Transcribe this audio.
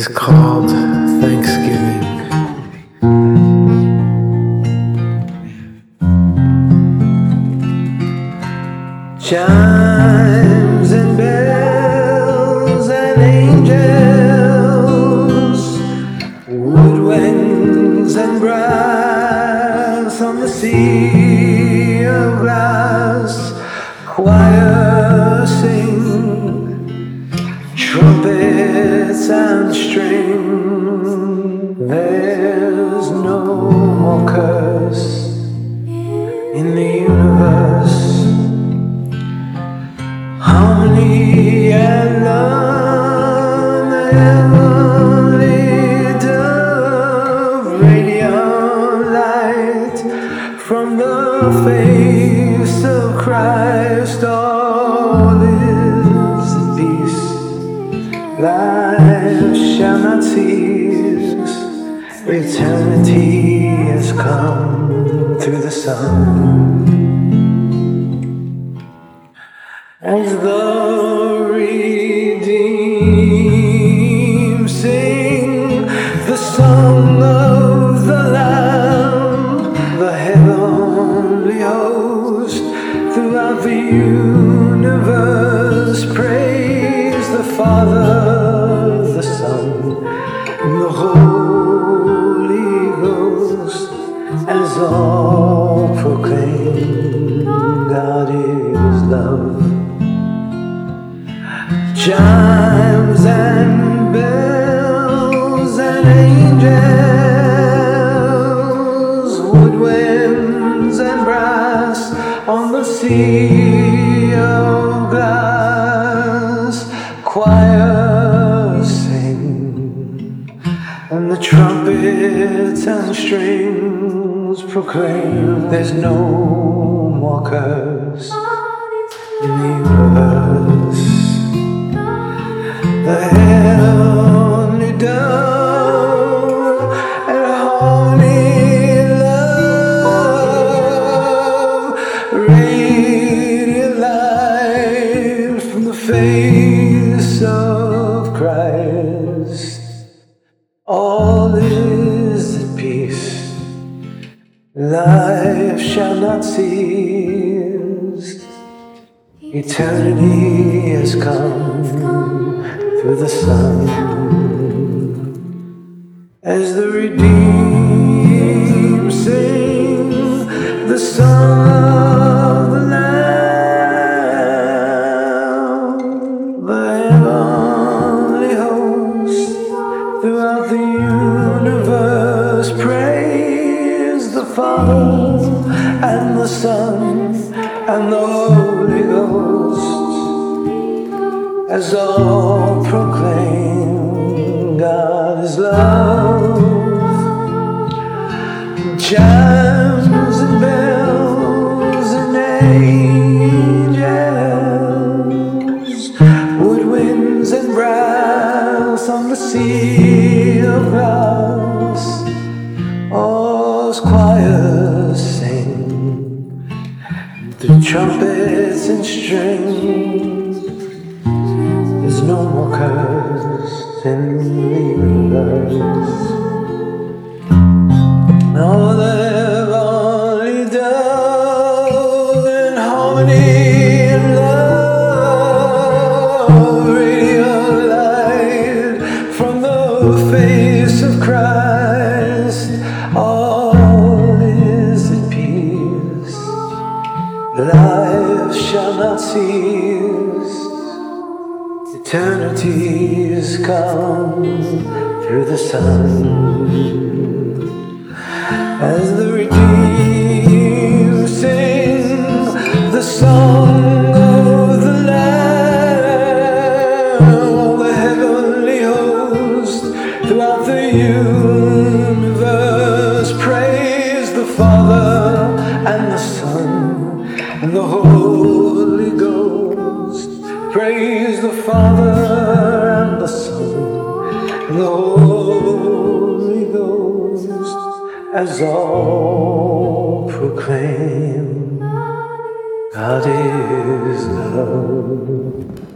is called Thanksgiving. Chimes and bells and angels, woodwinds and brass on the sea of glass, choir sing, and string. There's no more curse in the universe. Harmony and love, the heavenly dove, radiant light from the face shall not cease. Eternity has come through the Son. As the redeemed sing the song of the Lamb, the heavenly host throughout the universe and the Holy Ghost as all proclaim God is love. Chimes and bells and angels, woodwinds and brass on the sea trumpets and strings proclaim there's no more curse in the universe. All is at peace. Life shall not cease. Eternity has come through the Son as the redeemed sing throughout the universe praise the Father and the Son and the Holy Ghost. As all proclaim sea of choirs sing, the trumpets and strings. There's no more curse in the universe. The face of Christ. All is at peace. Life shall not cease. Eternity has come through the Son as universe praise the Father and the Son and the Holy Ghost. Praise the Father and the Son and the Holy Ghost as all proclaim God is love.